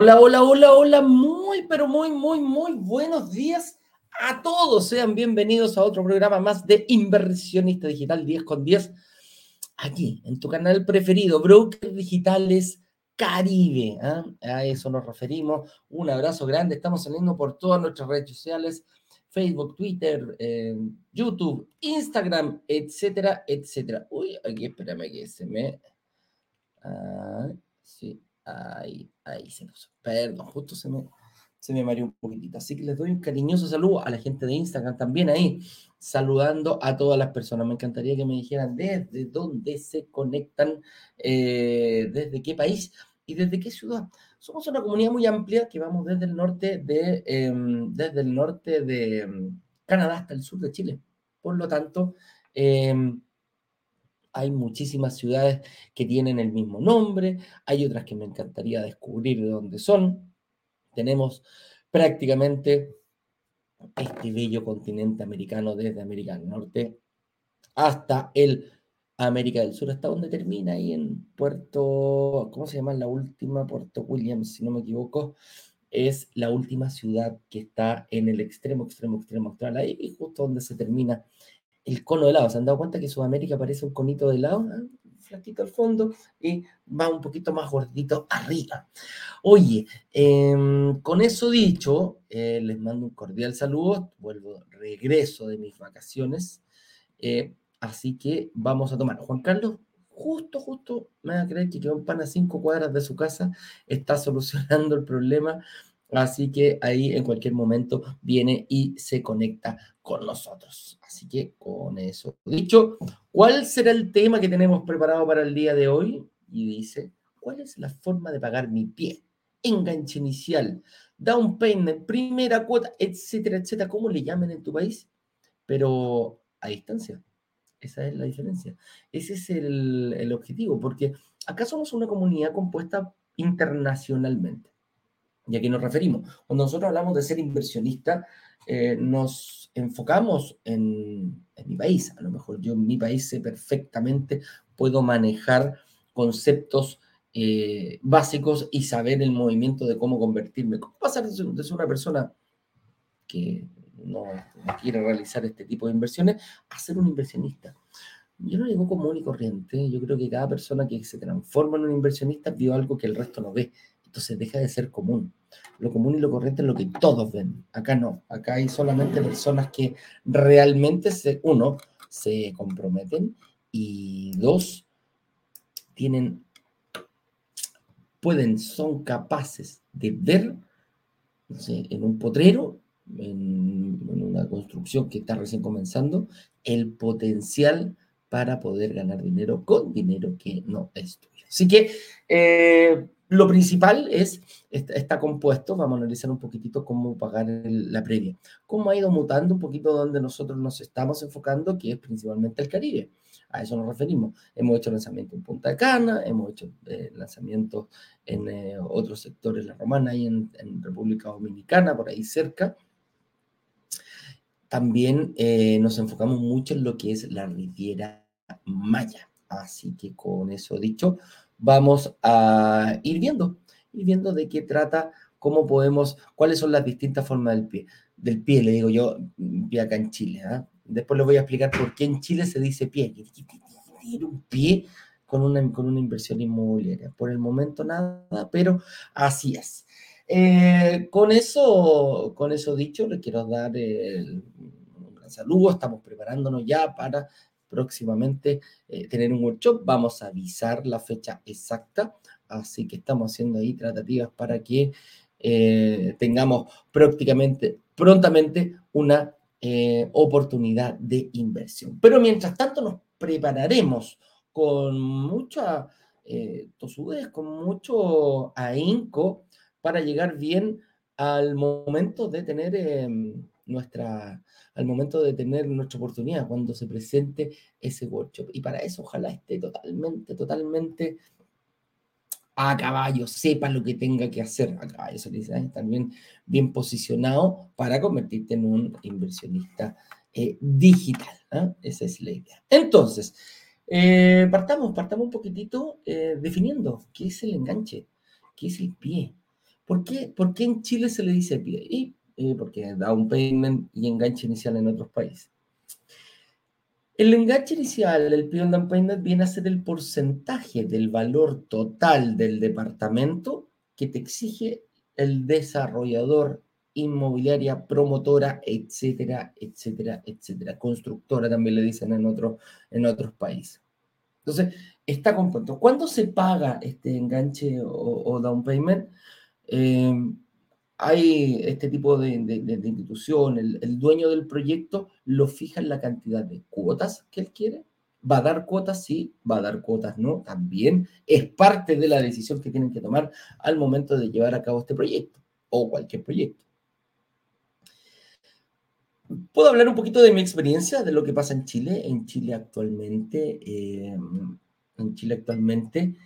Hola, hola, hola, hola, muy, pero muy, muy, muy buenos días a todos. Sean bienvenidos a otro programa más de Inversionista Digital 10 con 10, aquí en tu canal preferido, Brokers Digitales Caribe. ¿ah? A eso nos referimos. Un abrazo grande. Estamos saliendo por todas nuestras redes sociales. Facebook, Twitter, eh, YouTube, Instagram, etcétera, etcétera. Uy, aquí espérame que se me... Ah, sí, ahí, ahí se puso. Perdón, justo se me, se me mareó un poquitito. Así que les doy un cariñoso saludo a la gente de Instagram también ahí, saludando a todas las personas. Me encantaría que me dijeran desde dónde se conectan, eh, desde qué país y desde qué ciudad. Somos una comunidad muy amplia que vamos desde el norte de, em, desde el norte de em, Canadá hasta el sur de Chile. Por lo tanto, em, hay muchísimas ciudades que tienen el mismo nombre, hay otras que me encantaría descubrir de dónde son. Tenemos prácticamente este bello continente americano desde América del Norte hasta el América del Sur, hasta donde termina ahí en Puerto, ¿cómo se llama la última? Puerto Williams, si no me equivoco, es la última ciudad que está en el extremo, extremo, extremo austral, ahí justo donde se termina el cono de helado. ¿Se han dado cuenta que Sudamérica parece un conito de helado? Al fondo y va un poquito más gordito arriba. Oye, em, con eso dicho, eh, les mando un cordial saludo. Vuelvo, regreso de mis vacaciones. Eh, así que vamos a tomar. Juan Carlos, justo, justo, me va a creer que quedó un pan a cinco cuadras de su casa, está solucionando el problema Así que ahí en cualquier momento viene y se conecta con nosotros. Así que con eso dicho, ¿cuál será el tema que tenemos preparado para el día de hoy? Y dice, ¿cuál es la forma de pagar mi pie? Enganche inicial, down payment, primera cuota, etcétera, etcétera, ¿cómo le llamen en tu país? Pero a distancia. Esa es la diferencia. Ese es el, el objetivo, porque acá somos una comunidad compuesta internacionalmente. ¿Y a qué nos referimos? Cuando nosotros hablamos de ser inversionista, eh, nos enfocamos en, mi país. A lo mejor yo en mi país sé perfectamente, puedo manejar conceptos eh, básicos y saber el movimiento de cómo convertirme. ¿Cómo pasar de ser una persona que no, quiere realizar este tipo de inversiones a ser un inversionista? Yo no digo común y corriente, yo creo que cada persona que se transforma en un inversionista vio algo que el resto no ve entonces deja de ser común. Lo común y lo correcto es lo que todos ven. Acá no. Acá hay solamente personas que realmente, se, uno, se comprometen y dos, tienen, pueden, son capaces de ver en un potrero, en, una construcción que está recién comenzando, el potencial para poder ganar dinero con dinero que no es. Así que eh, lo principal es, está, compuesto, vamos a analizar un poquitito cómo pagar la previa, cómo ha ido mutando un poquito donde nosotros nos estamos enfocando, que es principalmente el Caribe. A eso nos referimos. Hemos hecho lanzamiento en Punta Cana, hemos hecho eh, lanzamientos en eh, otros sectores, la Romana y en, República Dominicana, por ahí cerca. También eh, nos enfocamos mucho en lo que es la Riviera Maya. Así que con eso dicho, vamos a ir viendo, ir viendo de qué trata, cómo podemos, cuáles son las distintas formas del pie. Del pie, le digo yo, pie acá en Chile. ¿ah? Después les voy a explicar por qué en Chile se dice pie. Un pie con una, con una inversión inmobiliaria. Por el momento nada, pero así es. Eh, con, eso, con eso dicho, le quiero dar un gran saludo. Estamos preparándonos ya para próximamente eh, tener un workshop. Vamos a avisar la fecha exacta, así que estamos haciendo ahí tratativas para que eh, tengamos prácticamente prontamente una eh, oportunidad de inversión. Pero mientras tanto nos prepararemos con mucha tosudez, con mucho ahínco para llegar bien al momento de tener em, nuestra, al momento de tener nuestra oportunidad, cuando se presente ese workshop. Y para eso ojalá esté totalmente, totalmente a caballo, sepa lo que tenga que hacer a caballo, se dice, ¿eh? también bien posicionado para convertirte en un inversionista eh, digital. ¿eh? Esa es la idea. Entonces, partamos, partamos un poquitito definiendo qué es el enganche, qué es el pie. ¿Por qué, ¿Por qué en Chile se le dice pie? Y porque da un payment y enganche inicial en otros países. El enganche inicial, el Pay Down Payment, viene a ser el porcentaje del valor total del departamento que te exige el desarrollador, inmobiliaria, promotora, etcétera, etcétera, etcétera. Constructora también le dicen en, otro, en otros países. Entonces, está compuesto. ¿Cuándo se paga este enganche o, down payment? Eh, hay este tipo de, institución, el, dueño del proyecto lo fija en la cantidad de cuotas que él quiere. ¿Va a dar cuotas? Sí, va a dar cuotas, no, también. Es parte de la decisión que tienen que tomar al momento de llevar a cabo este proyecto o cualquier proyecto. Puedo hablar un poquito de mi experiencia, de lo que pasa en Chile. En Chile actualmente, eh, en Chile actualmente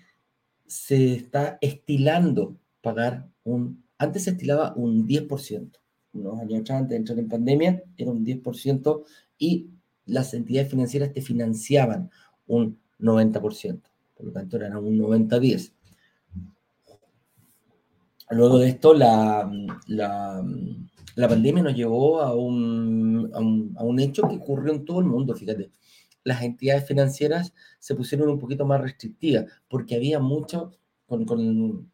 se está estilando pagar un antes se estilaba un 10%. Unos años antes de entrar en pandemia era un 10% y las entidades financieras te financiaban un 90%. Por lo tanto, era un 90-10. Luego de esto, la, la, pandemia nos llevó a un, a, un, hecho que ocurrió en todo el mundo, fíjate. Las entidades financieras se pusieron un poquito más restrictivas porque había mucho, con, con,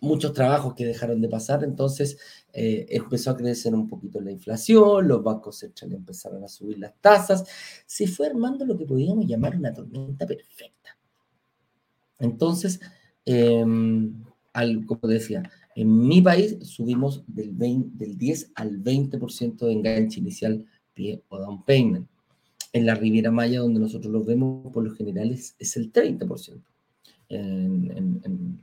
muchos trabajos que dejaron de pasar, entonces eh, empezó a crecer un poquito la inflación, los bancos centrales empezaron a subir las tasas, se fue armando lo que podríamos llamar una tormenta perfecta. Entonces, em, como decía, en mi país subimos del, del 10 al 20% de enganche inicial, pie o down payment. En la Riviera Maya, donde nosotros los vemos, por lo general es, el 30%. en,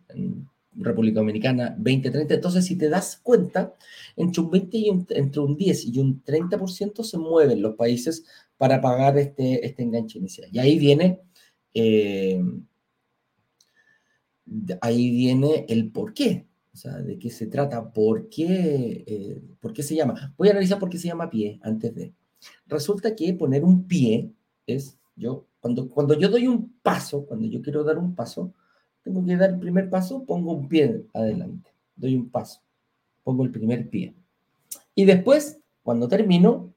en República Dominicana 20-30. Entonces, si te das cuenta, entre un 20 y entre un 10 y un 30% se mueven los países para pagar este, este enganche inicial. Y ahí viene, eh, ahí viene el por qué. O sea, de qué se trata, por qué, eh, por qué se llama. Voy a analizar por qué se llama pie antes de. Resulta que poner un pie es, yo, cuando, cuando yo doy un paso, cuando yo quiero dar un paso, tengo que dar el primer paso, pongo un pie adelante, doy un paso, pongo el primer pie. Y después, cuando termino,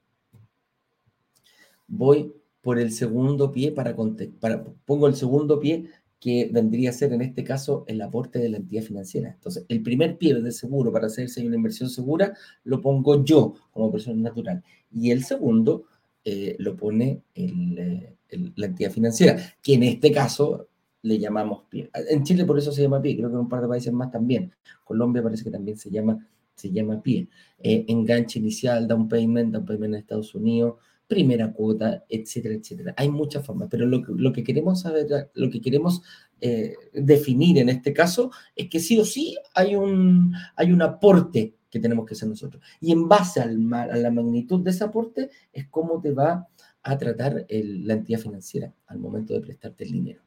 voy por el segundo pie para, para pongo el segundo pie que vendría a ser en este caso el aporte de la entidad financiera. Entonces, el primer pie de seguro para hacerse una inversión segura lo pongo yo como persona natural y el segundo eh, lo pone eh, la entidad financiera, que en este caso le llamamos pie. En Chile por eso se llama pie, creo que en un par de países más también. Colombia parece que también se llama, se llama pie. Eh, enganche inicial, down payment, down payment en Estados Unidos, primera cuota, etcétera, etcétera. Hay muchas formas, pero lo que, lo que queremos saber, lo que queremos eh, definir en este caso es que sí o sí hay un, hay un aporte que tenemos que hacer nosotros. Y en base al, a la magnitud de ese aporte es cómo te va a tratar la entidad financiera al momento de prestarte el dinero.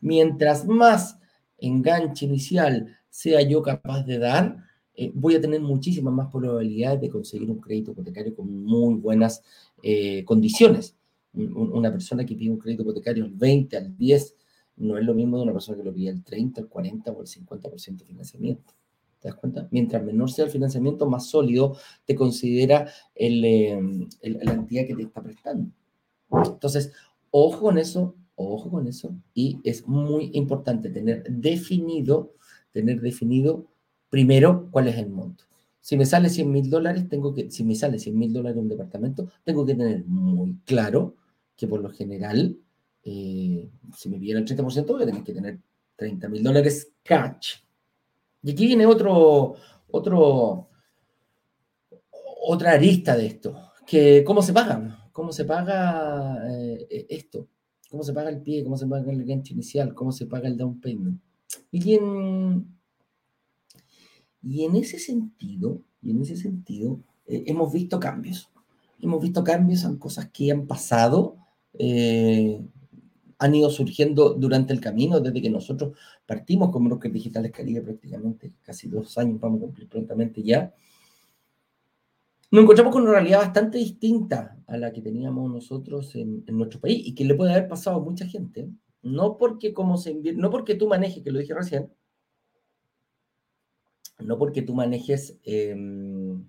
Mientras más enganche inicial sea yo capaz de dar, eh, voy a tener muchísimas más probabilidades de conseguir un crédito hipotecario con muy buenas eh, condiciones. Una persona que pide un crédito hipotecario al 20, al 10, no es lo mismo de una persona que lo pide al 30, al 40 o al 50% de financiamiento. ¿Te das cuenta? Mientras menor sea el financiamiento, más sólido te considera eh, la entidad que te está prestando. Entonces, ojo con eso, Ojo con eso. Y es muy importante tener definido, tener definido primero cuál es el monto. Si me sale 100 mil dólares, tengo que, si me sale 100 mil dólares un departamento, tengo que tener muy claro que por lo general, eh, si me piden el 30%, voy a tener que tener 30 mil dólares cash. Y aquí viene otro, otro, otra arista de esto, que cómo se paga, cómo se paga eh, esto cómo se paga el pie, cómo se paga el enganche inicial, cómo se paga el down payment. Y en, y en ese sentido, y en ese sentido, eh, hemos visto cambios. Hemos visto cambios en cosas que han pasado, eh, han ido surgiendo durante el camino, desde que nosotros partimos como Brokers Digitales Caribe prácticamente casi dos años, vamos a cumplir prontamente ya. Nos encontramos con una realidad bastante distinta a la que teníamos nosotros en, nuestro país y que le puede haber pasado a mucha gente. No porque, como no porque tú manejes, que lo dije recién, no porque tú manejes em,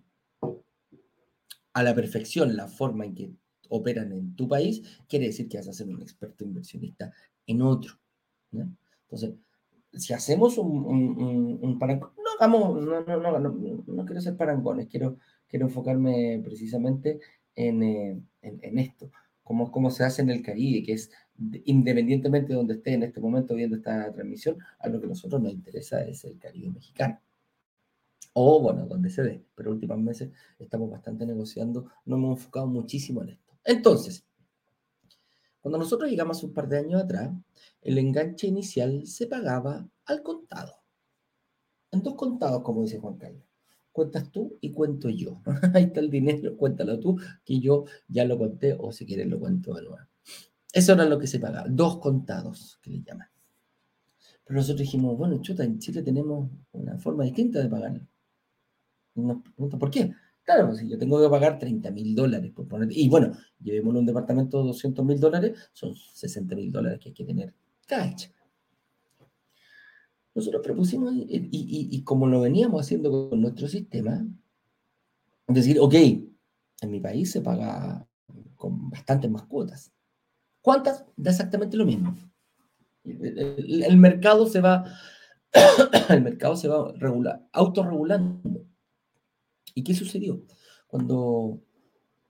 a la perfección la forma en que operan en tu país, quiere decir que vas a ser un experto inversionista en otro. Entonces, si hacemos un, parangón, no hagamos, no, no, no, no, quiero ser parangones, quiero, quiero enfocarme precisamente en, eh, esto, cómo, cómo se hace en el Caribe, que es independientemente de donde esté en este momento viendo esta transmisión, a lo que a nosotros nos interesa es el Caribe mexicano o bueno, donde se dé, pero últimos meses estamos bastante negociando, nos hemos enfocado muchísimo en esto. Entonces, cuando nosotros llegamos un par de años atrás, el enganche inicial se pagaba al contado. En dos contados, como dice Juan Carlos. Cuentas tú y cuento yo. Ahí está el dinero, cuéntalo tú, que yo ya lo conté, o si quieres lo cuento de nuevo. Eso era lo que se pagaba, dos contados, que le llaman. Pero nosotros dijimos, bueno, chuta, en Chile tenemos una forma distinta de pagarlo nos pregunta, ¿por qué? Claro, pues, si yo tengo que pagar 30 mil dólares por poner, y bueno, llevémoslo un departamento de 200 mil dólares, son 60 mil dólares que hay que tener cash. Nosotros propusimos, y, y, como lo veníamos haciendo con nuestro sistema, decir, ok, en mi país se paga con bastantes más cuotas. ¿Cuántas? Da exactamente lo mismo. El, el mercado se va, el mercado se va regular, autorregulando. ¿Y qué sucedió? Cuando,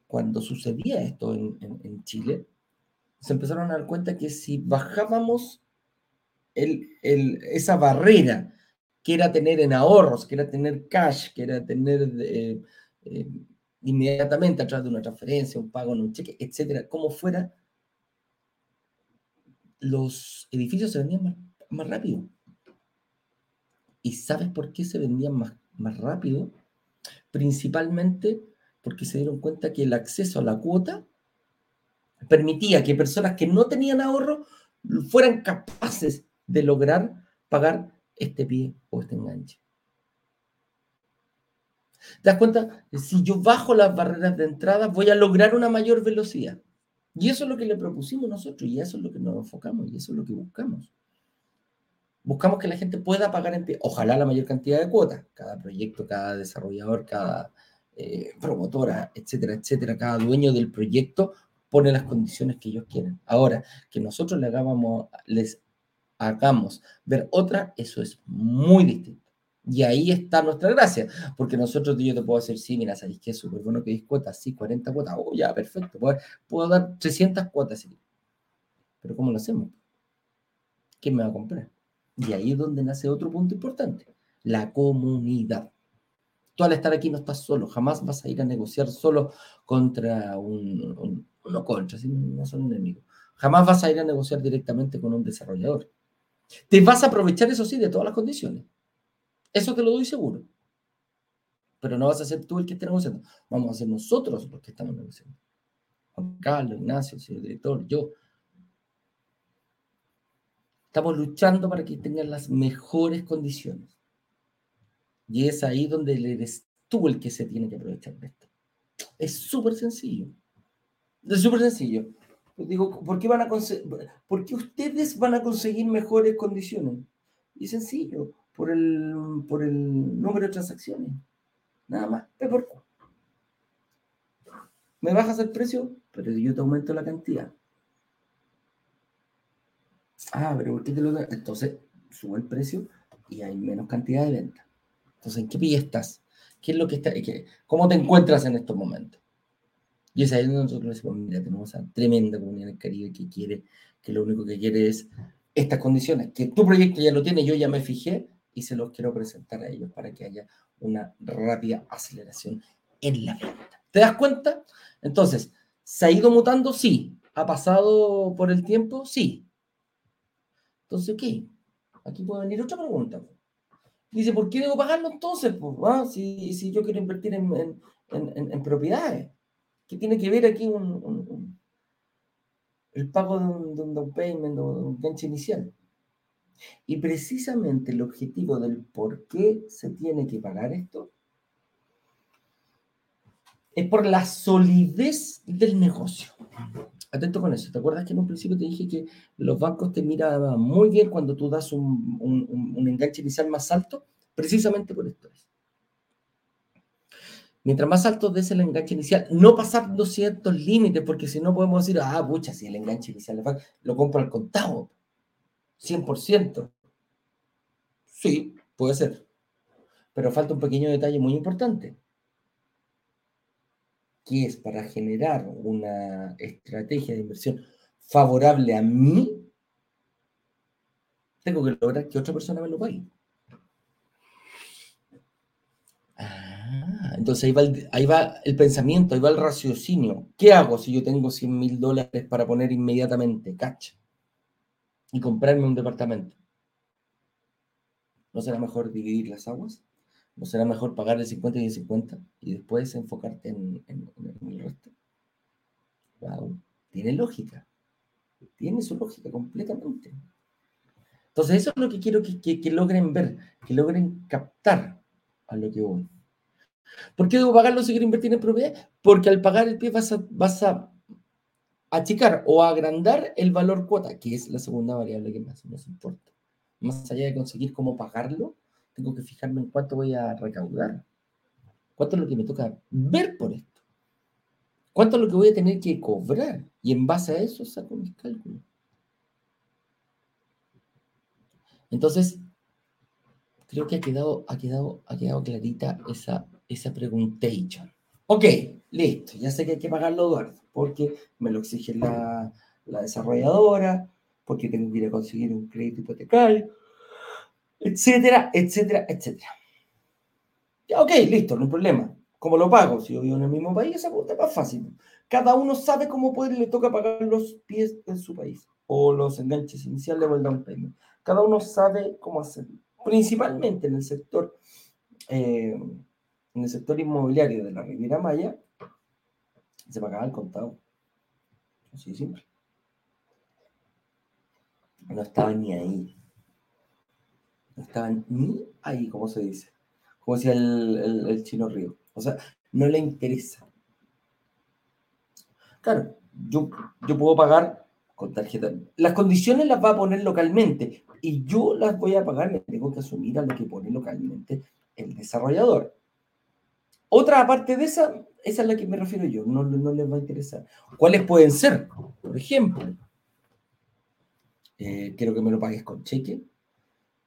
cuando sucedía esto en, Chile, se empezaron a dar cuenta que si bajábamos el, esa barrera que era tener en ahorros, que era tener cash, que era tener eh, eh, inmediatamente a través de una transferencia, un pago en un cheque, etcétera, como fuera, los edificios se vendían más, rápido. ¿Y sabes por qué se vendían más, más rápido? principalmente porque se dieron cuenta que el acceso a la cuota permitía que personas que no tenían ahorro fueran capaces de lograr pagar este pie o este enganche. ¿Te das cuenta? Si yo bajo las barreras de entrada, voy a lograr una mayor velocidad. Y eso es lo que le propusimos nosotros, y eso es lo que nos enfocamos, y eso es lo que buscamos. Buscamos que la gente pueda pagar en pie, ojalá la mayor cantidad de cuotas, cada proyecto, cada desarrollador, cada eh, promotora, etcétera, etcétera, cada dueño del proyecto pone las condiciones que ellos quieren. Ahora, que nosotros les hagamos, les hagamos ver otra, eso es muy distinto. Y ahí está nuestra gracia, porque nosotros yo te puedo decir, sí, mira, sabéis que es súper bueno que dis cuotas, sí, 40 cuotas, oh, ya, perfecto, puedo, puedo dar 300 cuotas. Pero ¿cómo lo hacemos? ¿Quién me va a comprar? Y ahí es donde nace otro punto importante, la comunidad. Tú al estar aquí no estás solo, jamás vas a ir a negociar solo contra un, no contra, sino no son enemigos. Jamás vas a ir a negociar directamente con un desarrollador. Te vas a aprovechar, eso sí, de todas las condiciones. Eso te lo doy seguro. Pero no vas a ser tú el que esté negociando. Vamos a ser nosotros los que estamos negociando. Juan Carlos, Ignacio, el señor director, yo. Estamos luchando para que tengan las mejores condiciones. Y es ahí donde eres tú el que se tiene que aprovechar de esto. Es súper sencillo. Es súper sencillo. Digo, ¿por qué, van a ¿por qué ustedes van a conseguir mejores condiciones? Y sencillo, por el, por el número de transacciones. Nada más. por Me bajas el precio, pero yo te aumento la cantidad. Ah, pero ¿por qué te lo? Entonces sube el precio y hay menos cantidad de venta. Entonces, ¿en qué pie estás? ¿Qué es lo que está? ¿Cómo te encuentras en estos momentos? Y es ahí donde nosotros decimos, mira, tenemos una tremenda comunidad en el Caribe que quiere, que lo único que quiere es estas condiciones, que tu proyecto ya lo tiene, yo ya me fijé y se los quiero presentar a ellos para que haya una rápida aceleración en la venta. ¿Te das cuenta? Entonces, ¿se ha ido mutando? Sí. ¿Ha pasado por el tiempo? Sí. Entonces, ¿qué? Aquí puede venir otra pregunta. Dice, ¿por qué debo pagarlo entonces? Pues, si, si, yo quiero invertir en, en, propiedades. ¿Qué tiene que ver aquí el pago de un, de un down payment o un gancho inicial? Y precisamente el objetivo del por qué se tiene que pagar esto es por la solidez del negocio. Atento con eso. ¿Te acuerdas que en un principio te dije que los bancos te miran muy bien cuando tú das un, un, enganche inicial más alto? Precisamente por esto es. Mientras más alto des el enganche inicial, no pasando ciertos límites, porque si no podemos decir, ah, pucha, si el enganche inicial lo compro al contado. 100%. Sí, puede ser. Pero falta un pequeño detalle muy importante, que es para generar una estrategia de inversión favorable a mí, tengo que lograr que otra persona me lo pague. Ah, entonces ahí va, el, pensamiento, ahí va el raciocinio. ¿Qué hago si yo tengo 100 mil dólares para poner inmediatamente? Cacha y comprarme un departamento. ¿No será mejor dividir las aguas? ¿No será mejor pagar el 50 y el 50 y después enfocarte en, el resto? Wow, tiene lógica. Tiene su lógica completamente. Entonces, eso es lo que quiero que, logren ver, que logren captar a lo que voy. ¿Por qué debo pagarlo si quiero invertir en propiedad? Porque al pagar el pie vas a, vas a achicar o agrandar el valor cuota, que es la segunda variable que más nos importa. Más allá de conseguir cómo pagarlo, tengo que fijarme en cuánto voy a recaudar. ¿Cuánto es lo que me toca ver por esto? ¿Cuánto es lo que voy a tener que cobrar? Y en base a eso saco mis cálculos. Entonces, creo que ha quedado, ha quedado, ha quedado clarita esa, esa preguntation. Ok, listo. Ya sé que hay que pagarlo, Eduardo, porque me lo exige la, desarrolladora, porque tengo que ir a conseguir un crédito hipotecario, etcétera, etcétera, etcétera. Ya, ok, listo, no hay problema. ¿Cómo lo pago? Si yo vivo en el mismo país, esa es más fácil. Cada uno sabe cómo puede le toca pagar los pies en su país, o los enganches iniciales o el down payment. Cada uno sabe cómo hacerlo. Principalmente en el sector eh, en el sector inmobiliario de la Riviera Maya, se pagaba el contado. Así de simple. No estaban ni ahí. No estaban ni ahí, como se dice. Como decía el, chino Río. O sea, no le interesa. Claro, yo, yo puedo pagar con tarjeta. Las condiciones las va a poner localmente y yo las voy a pagar, me tengo que asumir a lo que pone localmente el desarrollador. Otra aparte de esa, esa es la que me refiero yo, no, no les va a interesar. ¿Cuáles pueden ser? Por ejemplo, eh, quiero que me lo pagues con cheque,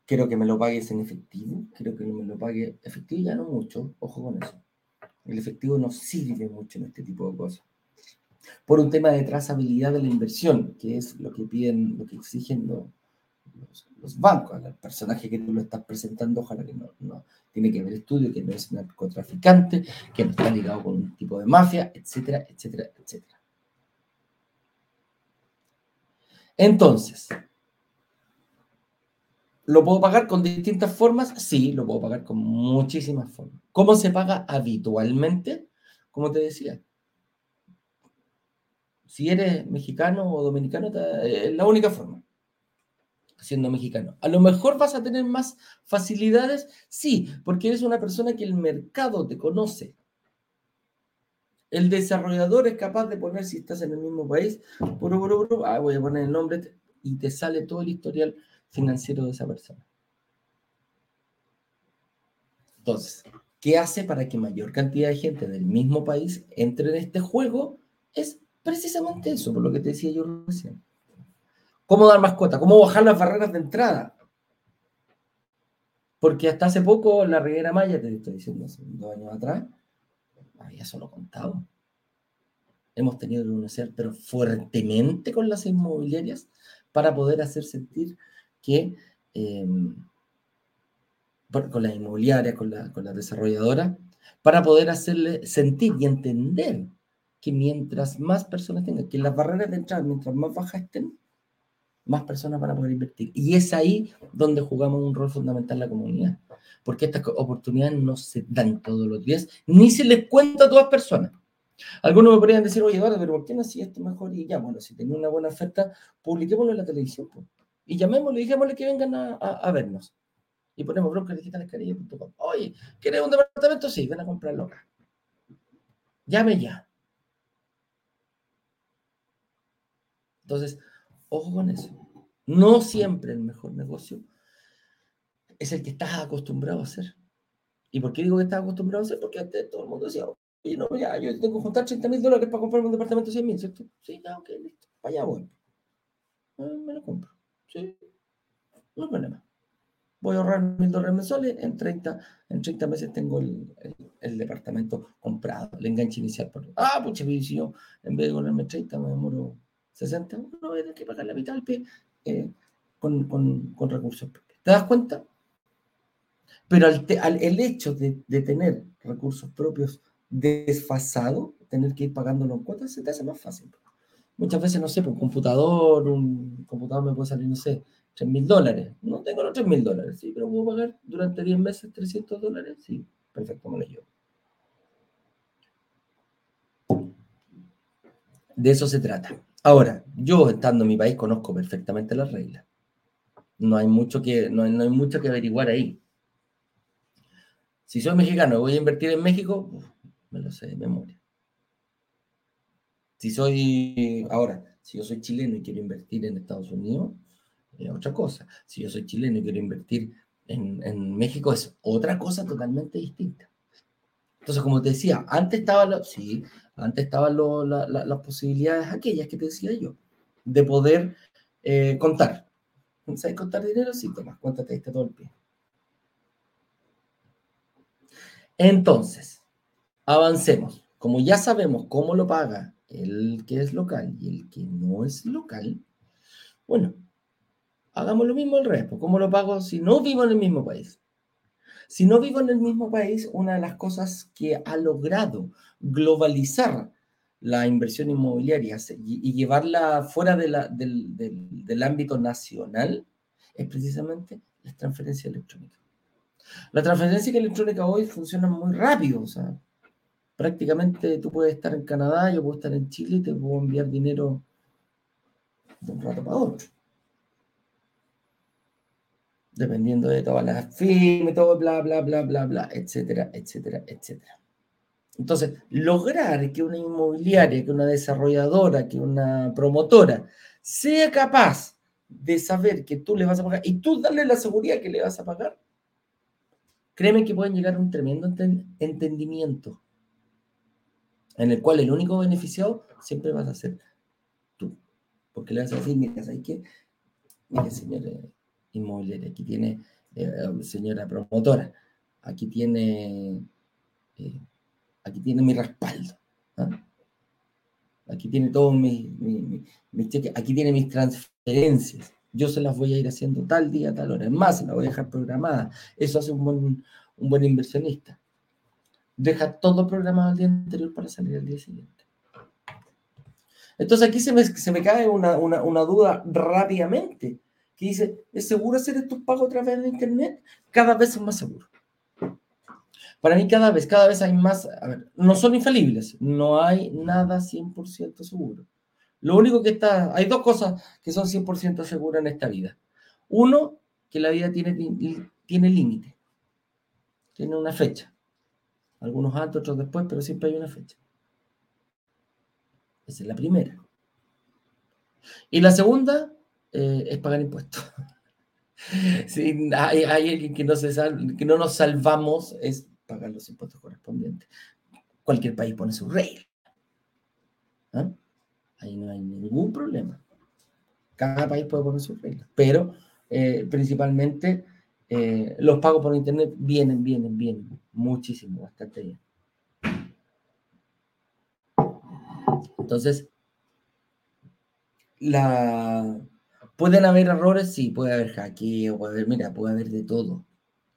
quiero que me lo pagues en efectivo, quiero que me lo pague efectivo ya no mucho, ojo con eso. El efectivo no sirve mucho en este tipo de cosas. Por un tema de trazabilidad de la inversión, que es lo que piden, lo que exigen los, los bancos, al personaje que tú lo estás presentando, ojalá que no, no tiene que ver estudio, que no es narcotraficante, que no está ligado con un tipo de mafia, etcétera, etcétera, etcétera. Entonces, ¿lo puedo pagar con distintas formas? Sí, lo puedo pagar con muchísimas formas. ¿Cómo se paga habitualmente? Como te decía, si eres mexicano o dominicano, es la única forma siendo mexicano. A lo mejor vas a tener más facilidades, sí, porque eres una persona que el mercado te conoce. El desarrollador es capaz de poner, si estás en el mismo país, ah, voy a poner el nombre y te sale todo el historial financiero de esa persona. Entonces, ¿qué hace para que mayor cantidad de gente del mismo país entre en este juego? Es precisamente eso, por lo que te decía yo recién. ¿Cómo dar mascota? ¿Cómo bajar las barreras de entrada? Porque hasta hace poco la Riviera Maya, te estoy diciendo, hace dos años atrás, había solo contado. Hemos tenido que negociar, pero fuertemente con las inmobiliarias para poder hacer sentir que em, con las inmobiliarias, con la, con la desarrolladora, para poder hacerle sentir y entender que mientras más personas tengan, que las barreras de entrada, mientras más bajas estén, más personas van a poder invertir. Y es ahí donde jugamos un rol fundamental en la comunidad, porque estas oportunidades no se dan todos los días, ni se les cuenta a todas personas. Algunos me podrían decir, oye, Eduardo, pero ¿por qué no así esto mejor? Y ya, bueno, si tenía una buena oferta, publiquémoslo en la televisión. Y llamémosle, dijémosle que vengan a, a, vernos. Y ponemos brokersdigitalescarilla.com. Oye, ¿quieres un departamento? Sí, ven a comprarlo acá. Llame ya. Entonces, ojo con eso. No siempre el mejor negocio es el que estás acostumbrado a hacer. ¿Y por qué digo que estás acostumbrado a hacer? Porque antes todo el mundo decía, oye, no, ya, yo tengo que juntar 30 mil dólares para comprarme un departamento de 100 mil, ¿cierto? Sí, ya, ok, listo. Para allá. Ah, me lo compro. Sí, no hay problema. Voy a ahorrar mil dólares mensuales, en 30, en 30 meses tengo el, el, departamento comprado, el enganche inicial. Por... Ah, pucha, si yo en vez de ponerme 30 me demoro 60, uno va a tener que pagar la mitad del pie eh, con, con, con, recursos propios. ¿Te das cuenta? Pero al, al, el hecho de, tener recursos propios desfasado, tener que ir pagándolo en cuotas, se te hace más fácil. Muchas veces, no sé, por un computador, un computador me puede salir, no sé, 3 mil dólares. No tengo los 3 mil dólares, sí, pero puedo pagar durante 10 meses 300 dólares, sí, perfecto, me lo llevo. De eso se trata. Ahora, yo estando en mi país conozco perfectamente las reglas. No hay mucho que, no, hay mucho que averiguar ahí. Si soy mexicano y voy a invertir en México, me lo sé de memoria. Si soy, ahora, si yo soy chileno y quiero invertir en Estados Unidos, es otra cosa. Si yo soy chileno y quiero invertir en, en México, es otra cosa totalmente distinta. Entonces, como te decía, antes estaba, la, sí, antes estaban las posibilidades aquellas que te decía yo, de poder eh, contar. ¿Sabes contar dinero? Sí, toma, cuéntate este todo. Entonces, avancemos. Como ya sabemos cómo lo paga el que es local y el que no es local, bueno, hagamos lo mismo el resto. ¿Cómo lo pago si no vivo en el mismo país? Si no vivo en el mismo país, una de las cosas que ha logrado globalizar la inversión inmobiliaria y, llevarla fuera del, ámbito nacional es precisamente la transferencia electrónica. La transferencia electrónica hoy funciona muy rápido, o sea, prácticamente tú puedes estar en Canadá, yo puedo estar en Chile y te puedo enviar dinero de un rato para otro dependiendo de todas las firmas, todo bla, bla, bla, bla, bla, etcétera, etcétera, etcétera. Entonces, lograr que una inmobiliaria, que una desarrolladora, que una promotora sea capaz de saber que tú le vas a pagar y tú darle la seguridad que le vas a pagar, créeme que pueden llegar a un tremendo entendimiento en el cual el único beneficiado siempre vas a ser tú. Porque le vas a decir, mira, ¿sabes qué? Mire, señores, inmobiliaria, aquí tiene, eh, señora promotora, aquí tiene, eh, aquí tiene mi respaldo. ¿ah? Aquí tiene todos mis, mi, cheques, aquí tiene mis transferencias. Yo se las voy a ir haciendo tal día, tal hora. Es más, se las voy a dejar programada. Eso hace un buen, un buen inversionista. Deja todo programado al día anterior para salir al día siguiente. Entonces aquí se me, se me cae una, una, una duda rápidamente que dice, ¿es seguro hacer estos pagos a través de Internet? Cada vez es más seguro. Para mí cada vez, cada vez hay más, a ver, no son infalibles, no hay nada 100% seguro. Lo único que está, hay dos cosas que son 100% seguras en esta vida. Uno, que la vida tiene, tiene límite, tiene una fecha. Algunos antes, otros después, pero siempre hay una fecha. Esa es la primera. Y la segunda, eh, es pagar impuestos. si hay, alguien que no, se que no nos salvamos, es pagar los impuestos correspondientes. Cualquier país pone su regla. ¿ah? Ahí no hay ningún problema. Cada país puede poner sus reglas. Pero eh, principalmente eh, los pagos por Internet vienen, vienen, vienen. Muchísimo, bastante bien. Entonces, la, ¿Pueden haber errores? Sí, puede haber hackeo, puede haber, mira, puede haber de todo.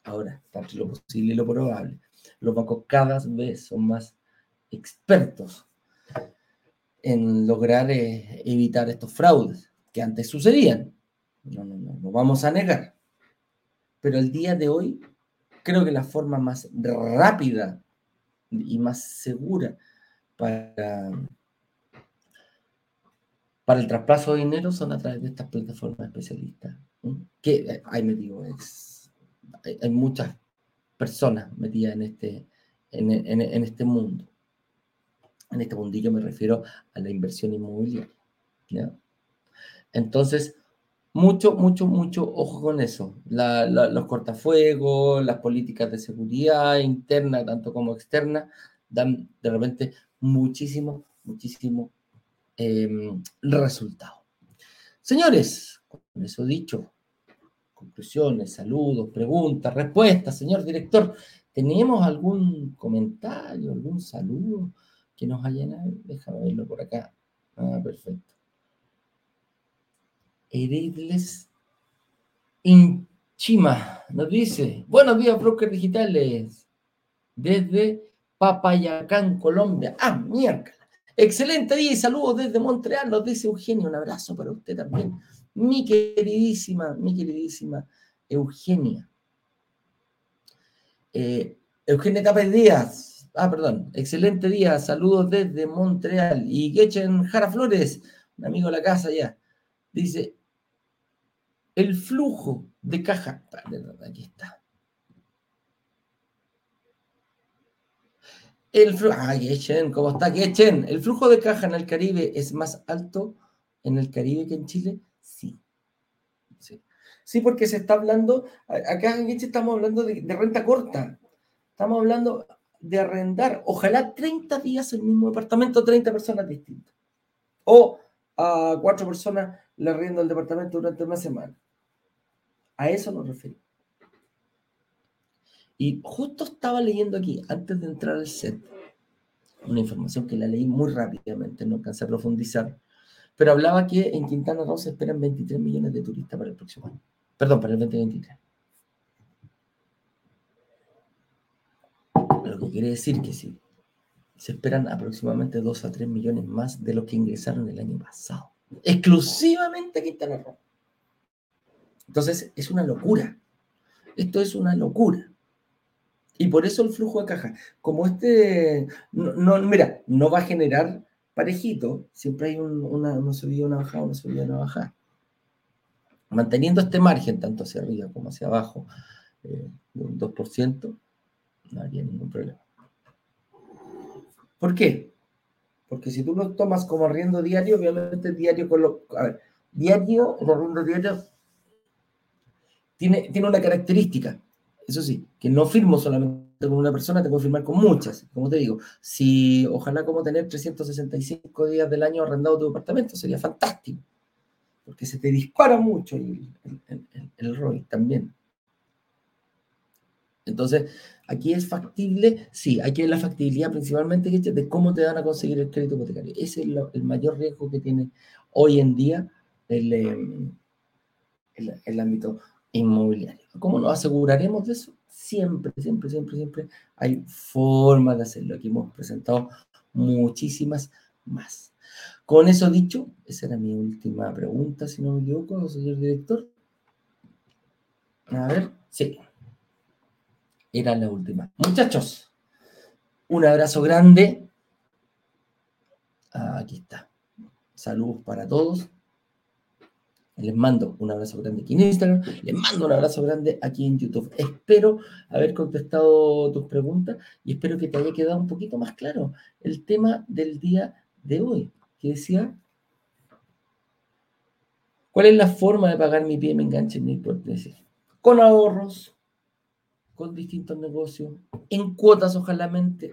Ahora, tanto lo posible y lo probable. Los bancos cada vez son más expertos en lograr eh, evitar estos fraudes que antes sucedían. No, no, no, no vamos a negar. Pero el día de hoy, creo que la forma más rápida y más segura para, para el traspaso de dinero son a través de estas plataformas especialistas. Que, ahí me digo, es, hay, muchas personas metidas en este, en, en este mundo. En este mundillo me refiero a la inversión inmobiliaria. Entonces, mucho, mucho, mucho ojo con eso. los cortafuegos, las políticas de seguridad interna, tanto como externa, dan de repente muchísimo, muchísimo em, resultado. Señores, con eso dicho, conclusiones, saludos, preguntas, respuestas, señor director, ¿tenemos algún comentario, algún saludo que nos hayan... Déjame verlo por acá. Ah, perfecto. Eridles Inchima nos dice, buenos días, brokers digitales, desde Papayacán, Colombia. Ah, mierda. Excelente día y saludos desde Montreal, nos dice Eugenia. Un abrazo para usted también. Mi queridísima, mi queridísima Eugenia. Eh, Eugenia Tapes Díaz. Ah, perdón. Excelente día. Saludos desde Montreal. Y Gechen Jara Flores, un amigo de la casa ya. Dice, el flujo de caja, aquí está. El ay, ¿cómo está Echen? ¿El flujo de caja en el Caribe es más alto en el Caribe que en Chile? Sí. Sí, porque se está hablando, acá en Echen estamos hablando de, renta corta. Estamos hablando de arrendar, ojalá 30 días el mismo departamento, 30 personas distintas. O a cuatro personas le arriendo el departamento durante una semana. A eso nos refiero. Y justo estaba leyendo aquí, antes de entrar al set, una información que la leí muy rápidamente, no alcancé a profundizar, pero hablaba que en Quintana Roo se esperan 23 millones de turistas para el próximo año. Perdón, para el 2023. Lo que quiere decir que sí, se esperan aproximadamente 2 a 3 millones más de lo que ingresaron el año pasado. Exclusivamente Quintana Roo. Entonces, es una locura. Esto es una locura. Y por eso el flujo de caja, como este, no, mira, no va a generar parejito, siempre hay una, subida, una bajada, una subida, una bajada. Manteniendo este margen, tanto hacia arriba como hacia abajo, eh, un 2%, no habría ningún problema. ¿Por qué? Porque si tú lo tomas como arriendo diario, obviamente diario con lo. A ver, diario, el arriendo diario tiene, tiene una característica, eso sí, que no firmo solamente con una persona, tengo que firmar con muchas. Como te digo, si ojalá como tener 365 días del año arrendado tu departamento, sería fantástico, porque se te dispara mucho el, el, el, también. Entonces, aquí es factible, sí, aquí es la factibilidad principalmente de cómo te van a conseguir el crédito hipotecario. Ese es el mayor riesgo que tiene hoy en día el, em, el, el ámbito inmobiliario. ¿Cómo nos aseguraremos de eso? Siempre, siempre, siempre, siempre hay formas de hacerlo. Aquí hemos presentado muchísimas más. Con eso dicho, esa era mi última pregunta, si no me equivoco, señor director. A ver, sí. Era la última. Muchachos, un abrazo grande. Aquí está. Saludos para todos. Les mando un abrazo grande aquí en Instagram, les mando un abrazo grande aquí en YouTube. Espero haber contestado tus preguntas y espero que te haya quedado un poquito más claro el tema del día de hoy, que decía, ¿cuál es la forma de pagar mi pie me enganche en mi hipótesis? Con ahorros, con distintos negocios, en cuotas ojalá,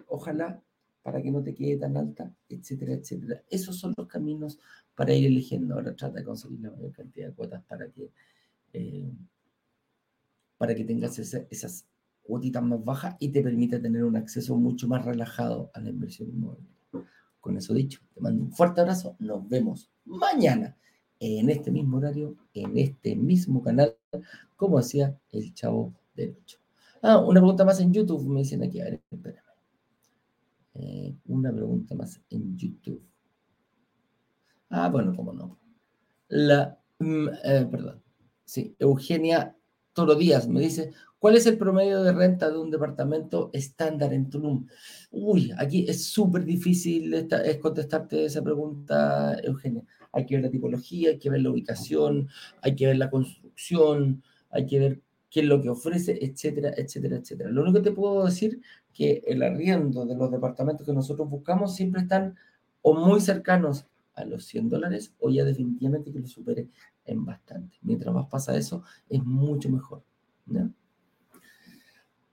ojalá, para que no te quede tan alta, etcétera, etcétera. Esos son los caminos para ir eligiendo. Ahora trata de conseguir la mayor cantidad de cuotas para que, eh, para que tengas esas cuotitas más bajas y te permita tener un acceso mucho más relajado a la inversión inmobiliaria. Con eso dicho, te mando un fuerte abrazo. Nos vemos mañana en este mismo horario, en este mismo canal, como hacía el Chavo del 8. Ah, una pregunta más en YouTube, me dicen aquí. A ver, espérame. Eh, una pregunta más en YouTube. Ah, bueno, cómo no. La, mm, eh, perdón. Sí, Eugenia Toro Díaz me dice, ¿cuál es el promedio de renta de un departamento estándar en Tulum? Uy, aquí es súper difícil es contestarte esa pregunta, Eugenia. Hay que ver la tipología, hay que ver la ubicación, hay que ver la construcción, hay que ver qué es lo que ofrece, etcétera, etcétera, etcétera. Lo único que te puedo decir que el arriendo de los departamentos que nosotros buscamos siempre están o muy cercanos a los 100 dólares o ya definitivamente que lo supere en bastante. Mientras más pasa eso, es mucho mejor.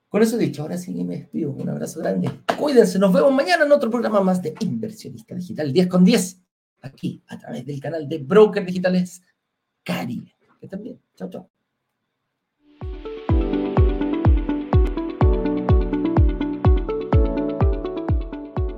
Con eso dicho, ahora sí me despido. Un abrazo grande. Cuídense, nos vemos mañana en otro programa más de Inversionista Digital 10 con 10, aquí a través del canal de Broker Digitales Caribe. Que también. Chao, chao.